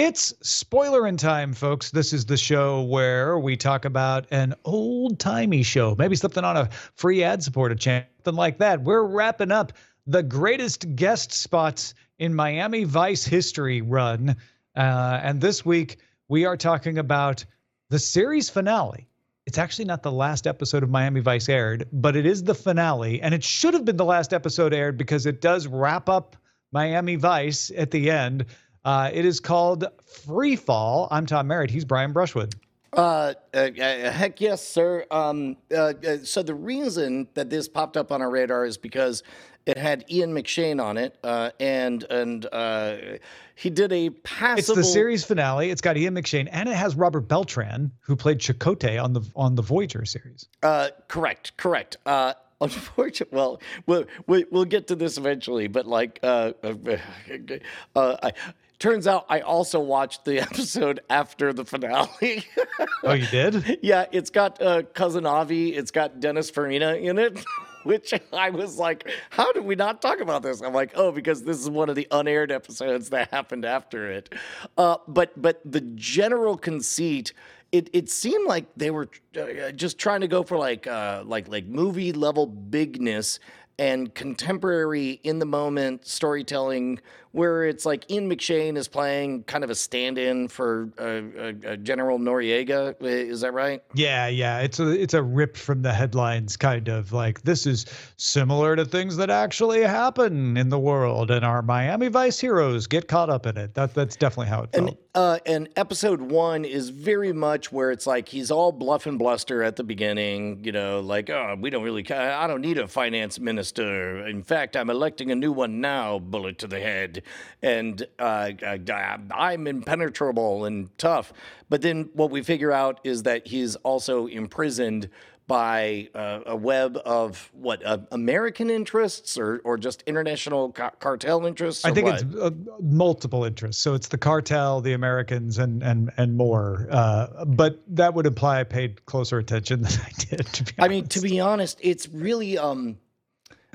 It's Spoilerin' time, folks. This is the show where we talk about an old timey show, maybe something on a free ad supported channel, something like that. We're wrapping up the greatest guest spots in Miami Vice history run. Uh, and this week, we are talking about the series finale. It's actually not the last episode of Miami Vice aired, but it is the finale. And it should have been the last episode aired because it does wrap up Miami Vice at the end. Uh, it is called Free Fall. I'm Tom Merritt. He's Brian Brushwood. Uh, uh, uh, heck yes, sir. Um, uh, uh, so the reason that this popped up on our radar is because it had Ian McShane on it, uh, and and uh, he did a passable. It's the series finale. It's got Ian McShane, and it has Robert Beltran, who played Chakotay on the on the Voyager series. Uh, correct, correct. Unfortunately, well, we'll we'll get to this eventually, but like, uh, uh, uh, I, turns out I also watched the episode after the finale. oh, you did? Yeah, it's got uh, cousin Avi. It's got Dennis Farina in it. Which I was like, how did we not talk about this? I'm like, oh, because this is one of the unaired episodes that happened after it. Uh, but but the general conceit it it seemed like they were uh, just trying to go for like uh, like like movie level bigness and contemporary in the moment storytelling where it's like Ian McShane is playing kind of a stand-in for uh, uh, General Noriega. Is that right? Yeah, yeah. It's a it's a ripped from the headlines kind of like this is similar to things that actually happen in the world, and our Miami Vice heroes get caught up in it. That that's definitely how it felt. And, uh, and episode one is very much where it's like he's all bluff and bluster at the beginning. You know, like oh, we don't really. I don't need a finance minister. In fact, I'm electing a new one now. Bullet to the head and uh, I'm impenetrable and tough. But then what we figure out is that he's also imprisoned by uh, a web of what uh, American interests or or just international ca- cartel interests. I think what? it's uh, multiple interests. So it's the cartel, the Americans, and and and more. Uh, but that would imply I paid closer attention than I did. To be honest. I mean, to be honest, it's really um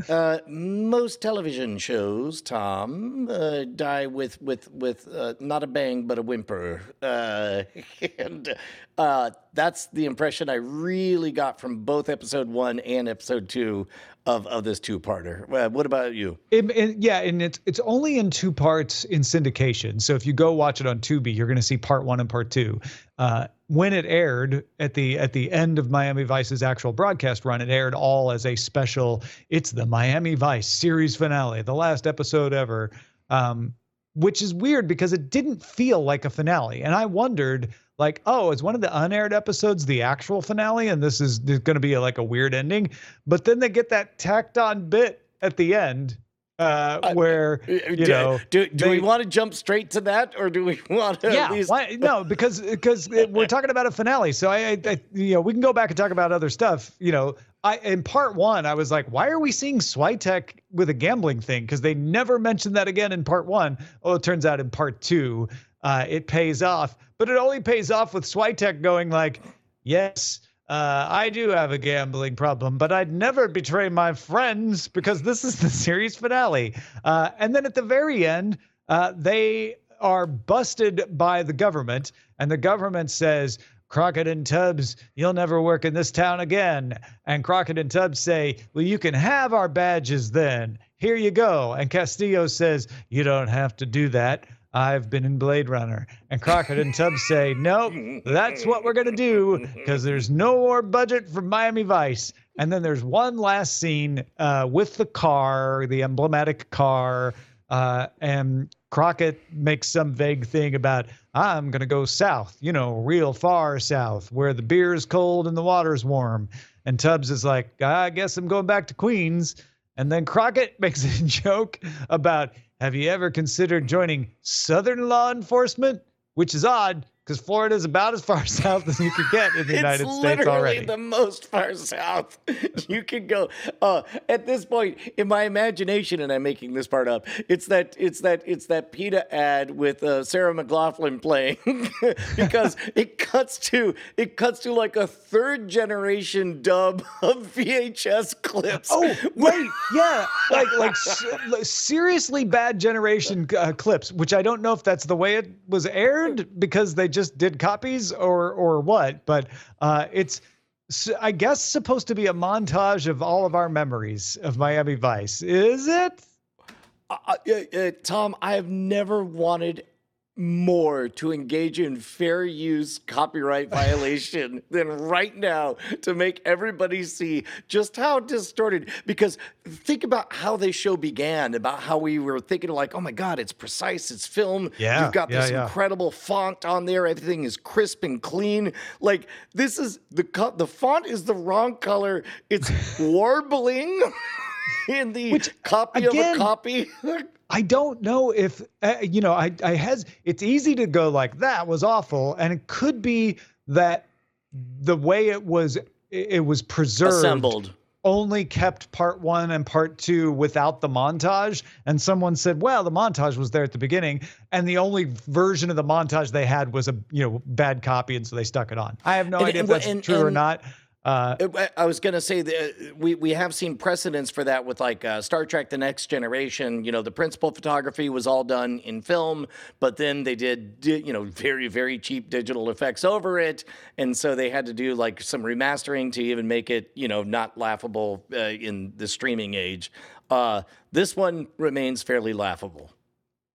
uh, most television shows, Tom, uh, die with with with uh, not a bang but a whimper, uh, and uh, that's the impression I really got from both episode one and episode two of of this two parter. Uh, what about you? It, it, yeah, and it's it's only in two parts in syndication. So if you go watch it on Tubi, you're going to see part one and part two. Uh, when it aired at the at the end of Miami Vice's actual broadcast run, it aired all as a special. It's the Miami Vice series finale, the last episode ever. Um, which is weird because it didn't feel like a finale, and I wondered like, oh, is one of the unaired episodes the actual finale, and this is going to be a, like a weird ending? But then they get that tacked on bit at the end uh, where uh, you do, know do, do they, we want to jump straight to that or do we want to yeah least... why, no because because we're talking about a finale so I, I, I, you know we can go back and talk about other stuff you know. I in part one I was like why are we seeing Switek with a gambling thing? Because they never mentioned that again in part one. Oh it turns out in part two uh, it pays off but it only pays off with Switek going like yes uh, I do have a gambling problem, but I'd never betray my friends because this is the series finale. Uh, and then at the very end, uh, they are busted by the government, and the government says, Crockett and Tubbs, you'll never work in this town again. And Crockett and Tubbs say, Well, you can have our badges then. Here you go. And Castillo says, You don't have to do that. I've been in Blade Runner. And Crockett and Tubbs say, nope, that's what we're going to do because there's no more budget for Miami Vice. And then there's one last scene uh, with the car, the emblematic car. Uh, and Crockett makes some vague thing about, I'm going to go south, you know, real far south, where the beer is cold and the water's warm. And Tubbs is like, I guess I'm going back to Queens. And then Crockett makes a joke about have you ever considered joining Southern law enforcement? Which is odd because Florida is about as far south as you could get in the United States. it's literally already. the most far south you can go. Uh, at this point, in my imagination, and I'm making this part up, it's that it's that it's that PETA ad with uh, Sarah McLachlan playing because it cuts to it cuts to like a third generation dub of VHS clips. Oh wait, yeah, like like like seriously bad generation uh, clips, which I don't know if that's the way it was aired because they just did copies or or what, but uh, it's I guess supposed to be a montage of all of our memories of Miami Vice. Is it? Uh, uh, uh, Tom, I have never wanted more to engage in fair use copyright violation than right now to make everybody see just how distorted. Because think about how the show began about how we were thinking like oh my god it's precise it's film. Yeah, you've got yeah, this yeah. incredible font on there. Everything is crisp and clean. Like this is the co- the font is the wrong color. It's warbling in the copy of a copy I don't know if uh, you know. I I has. It's easy to go like that was awful, and it could be that the way it was it was preserved assembled only kept part one and part two without the montage. And someone said, well, the montage was there at the beginning, and the only version of the montage they had was a you know bad copy, and so they stuck it on. I have no And- idea and- if that's and- true or not. Uh, I- was gonna say that we we have seen precedents for that with like uh, Star Trek: The Next Generation. You know, the principal photography was all done in film, but then they did you know very very cheap digital effects over it, and so they had to do like some remastering to even make it you know not laughable uh, in the streaming age. Uh, this one remains fairly laughable.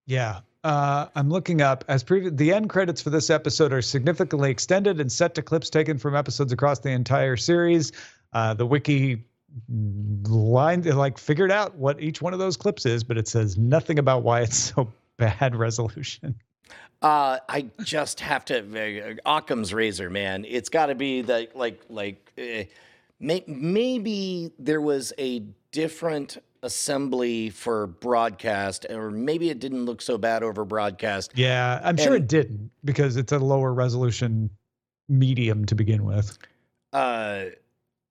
Yeah. Uh, I'm looking up as previous. The end credits for this episode are significantly extended and set to clips taken from episodes across the entire series. Uh, the wiki line like figured out what each one of those clips is, but it says nothing about why it's so bad resolution. Uh, I just have to uh, Occam's razor, man. It's got to be the like like uh, may, maybe there was a different assembly for broadcast, or maybe it didn't look so bad over broadcast. Yeah, I'm sure it didn't because it's a lower resolution medium to begin with. Uh,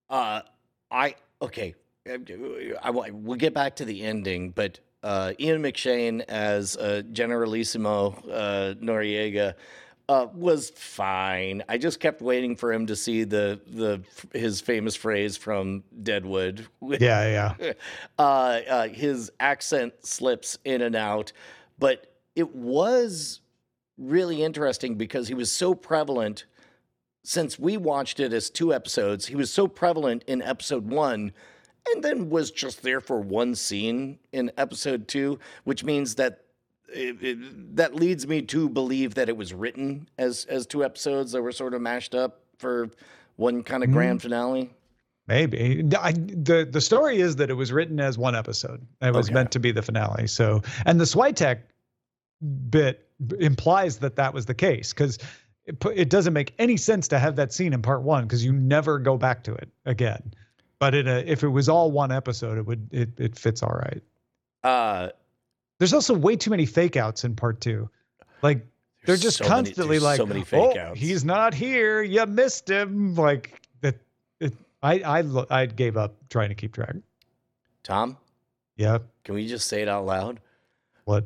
uh, I okay. I, I we'll get back to the ending, but uh, Ian McShane as uh, Generalissimo uh, Noriega uh, was fine. I just kept waiting for him to see the the his famous phrase from Deadwood. Yeah, yeah. uh, uh, his accent slips in and out, but it was really interesting because he was so prevalent since we watched it as two episodes. He was so prevalent in episode one and then was just there for one scene in episode two, which means that. It, it- that leads me to believe that it was written as as two episodes that were sort of mashed up for one kind of grand finale. Maybe I, the the story is that it was written as one episode. It was Okay. meant to be the finale. So, and the Switek bit implies that that was the case because it, it doesn't make any sense to have that scene in part one because you never go back to it again. But in a, if it was all one episode, it would it it fits all right. Uh, There's also way too many fake outs in part two. Like they're just so constantly there's like, so many oh, fake oh, outs." he's not here. You missed him. Like that. It, I I I gave up trying to keep track. Tom, Yeah. can we just say it out loud? What?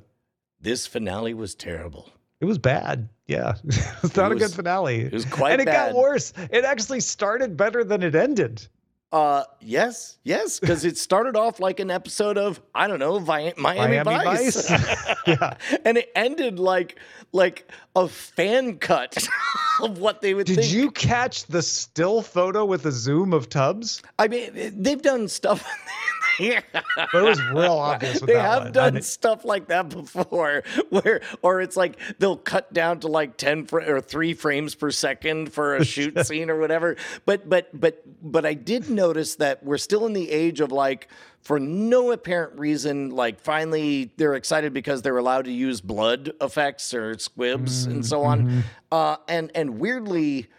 This finale was terrible. It was bad. Yeah. it's not a was- good finale. It was quite and it got worse. It actually started better than it ended. Uh, yes, yes, because it started off like an episode of I don't know Vi- Miami, Miami Vice, Vice. Yeah. and it ended like like a fan cut of what they would Did think. you catch the still photo with the zoom of Tubbs? I mean, they've done stuff. But it was real obvious they have one. done stuff like that before, where or it's like they'll cut down to like ten fr- or three frames per second for a shoot scene or whatever. But but but but I did notice that we're still in the age of like. For no apparent reason, like finally they're excited because they're allowed to use blood effects or squibs and so on. Uh, and and weirdly,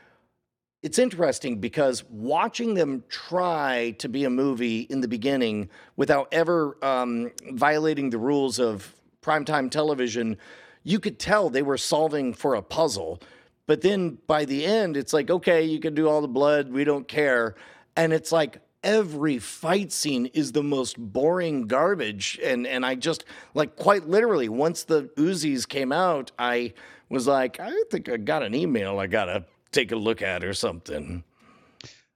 it's interesting because watching them try to be a movie in the beginning without ever um, violating the rules of primetime television, you could tell they were solving for a puzzle. But then by the end, it's like, okay, you can do all the blood, we don't care. And it's like every fight scene is the most boring garbage. And and I just like quite literally, once the Uzis came out, I was like, I think I got an email I gotta take a look at or something.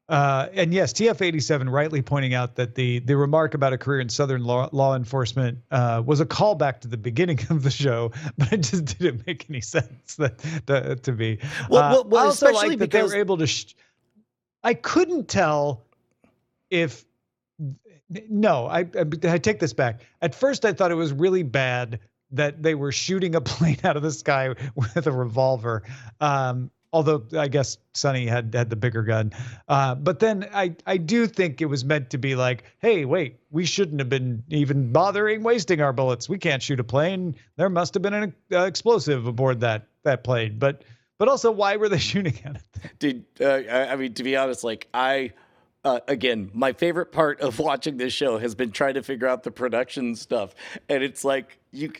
Uh, and yes, TF87 rightly pointing out that the the remark about a career in Southern law, law enforcement uh, was a callback to the beginning of the show, but it just didn't make any sense that, to, to me. Well, uh, well, well I also like that they were able to. Sh- I couldn't tell if no, I, I take this back. At first, I thought it was really bad that they were shooting a plane out of the sky with a revolver. Um, although I guess Sonny had had the bigger gun. Uh, but then I I do think it was meant to be like, hey, wait, we shouldn't have been even bothering wasting our bullets. We can't shoot a plane. There must have been an uh, explosive aboard that that plane. But but also, why were they shooting at it? Dude, uh, I mean, to be honest, like I. Uh, again, my favorite part of watching this show has been trying to figure out the production stuff, and it's like you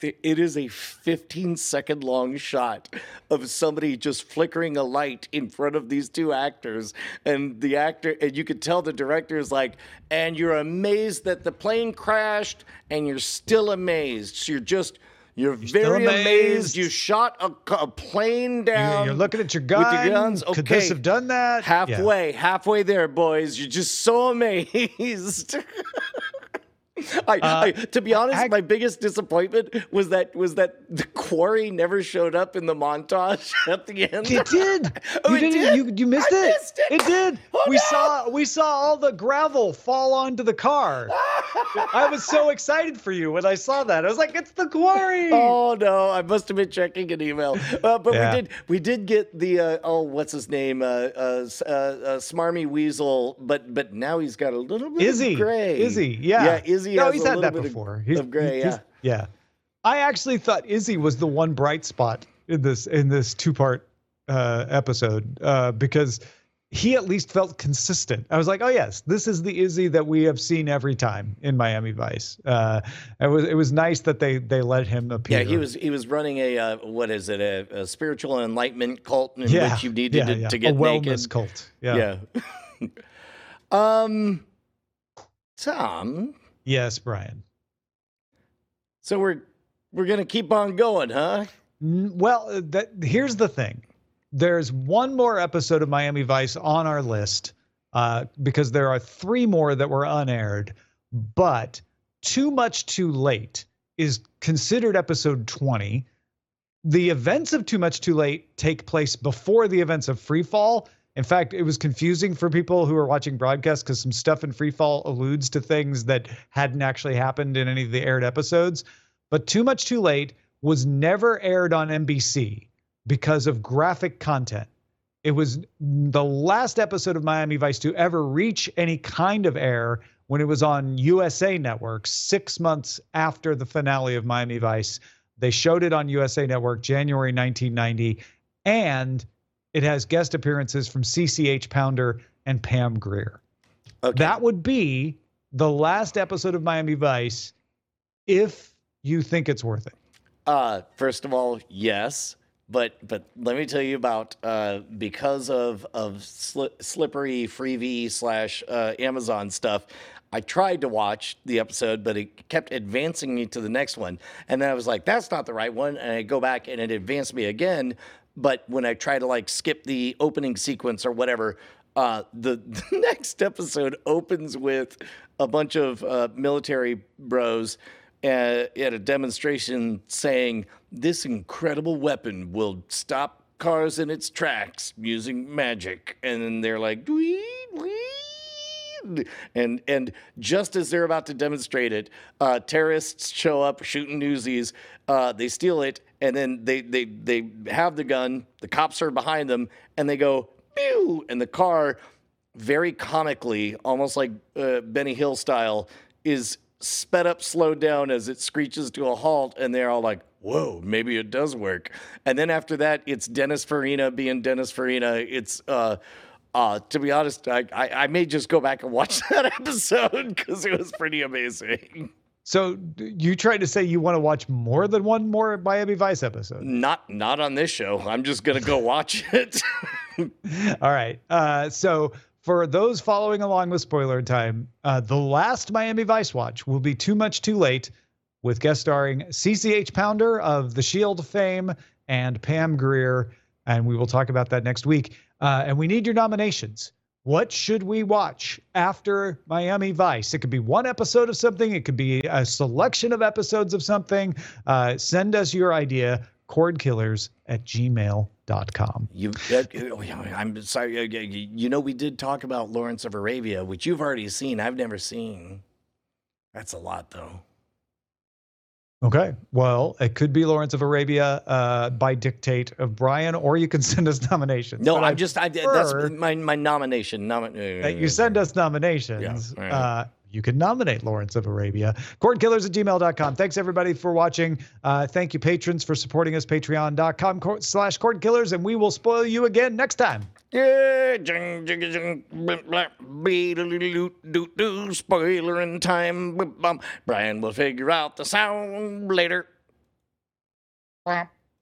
it is a 15 second long shot of somebody just flickering a light in front of these two actors and the actor and you could tell the director is like and you're amazed that the plane crashed and you're still amazed so you're just you're, you're very amazed. amazed. You shot a, a plane down. You're, looking at your gun. With your guns. Okay. Could this have done that? Halfway, yeah. halfway there, boys. You're just so amazed. I, uh, I, to be honest, I, my biggest disappointment was that was that the quarry never showed up in the montage at the end. It did. oh, you it. Did? You you missed it. missed it. it. did. Oh, we no. saw we saw all the gravel fall onto the car. I was so excited for you when I saw that. I was like, "It's the quarry." Oh no! I must have been checking an email. Uh, but yeah. we did we did get the uh, oh what's his name uh, uh, uh, uh, Smarmy Weasel, but but now he's got a little bit Izzy. of gray. Izzy, yeah, yeah, Izzy Izzy no, he's had that before. Of, he's, of gray, he's, yeah. Yeah. I actually thought Izzy was the one bright spot in this in this two part uh, episode uh, because he at least felt consistent. I was like, oh yes, this is the Izzy that we have seen every time in Miami Vice. Uh, it was it was nice that they they let him appear. Yeah, he was he was running a uh, what is it a, a, spiritual enlightenment cult in yeah, which you needed yeah, to, yeah. to, get a wellness naked. cult. Yeah. Yeah. um, Tom. Yes, Brian. So we're we're gonna keep on going, huh? Well, uh, that here's the thing. There's one more episode of Miami Vice on our list uh, because there are three more that were unaired, but Too Much Too Late is considered episode 20. The events of Too Much Too Late take place before the events of Free Fall, in fact, it was confusing for people who were watching broadcast because some stuff in Freefall alludes to things that hadn't actually happened in any of the aired episodes. But Too Much Too Late was never aired on NBC because of graphic content. It was the last episode of Miami Vice to ever reach any kind of air when it was on USA Network six months after the finale of Miami Vice. They showed it on USA Network January 1990. And it has guest appearances from CCH Pounder and Pam Grier. Okay. That would be the last episode of Miami Vice if you think it's worth it. Uh, first of all, yes. But but let me tell you about uh, because of of sli- slippery freebie slash uh, Amazon stuff. I tried to watch the episode, but it kept advancing me to the next one, and then I was like, "That's not the right one," and I go back and it advanced me again but when I try to like skip the opening sequence or whatever, uh, the, the next episode opens with a bunch of uh, military bros at, uh, at a demonstration saying, This incredible weapon will stop cars in its tracks using magic. And then they're like, and and just as they're about to demonstrate it, uh, terrorists show up shooting Uzis. Uh, they steal it, and then they they they have the gun. The cops are behind them, and they go pew, and the car, very comically, almost like uh, Benny Hill style, is sped up, slowed down as it screeches to a halt, and they're all like, "Whoa, maybe it does work." And then after that, it's Dennis Farina being Dennis Farina. It's uh, uh, to be honest, I, I, I may just go back and watch that episode because it was pretty amazing. So you trying to say you want to watch more than one more Miami Vice episode? Not not on this show. I'm just gonna go watch it. All right. Uh, so for those following along with spoiler time, uh, the last Miami Vice watch will be too much too late, with guest starring CCH Pounder of the Shield fame and Pam Grier, and we will talk about that next week. Uh, and we need your nominations. What should we watch after Miami Vice? It could be one episode of something, it could be a selection of episodes of something. Uh, send us your idea, cordkillers at gmail.com. You, uh, I'm sorry. uh, You know, we did talk about Lawrence of Arabia, which you've already seen. I've never seen. That's a lot, though. Okay. Well, it could be Lawrence of Arabia uh, by dictate of Brian, or you can send us nominations. No, But I'm I just. I, that's my my nomination. Nomin- that you send us nominations. all right. uh, you can nominate Lawrence of Arabia. Cordkillers at gmail.com. Thanks, everybody, for watching. Uh, thank you, patrons, for supporting us. Patreon.com cor- slash cordkillers, and we will spoil you again next time. Yeah, jing, jing, jing, blah, blah, beedle-doo, doo, doo, Spoilerin' time. bum, bum. Brian will figure out the sound later. Blah.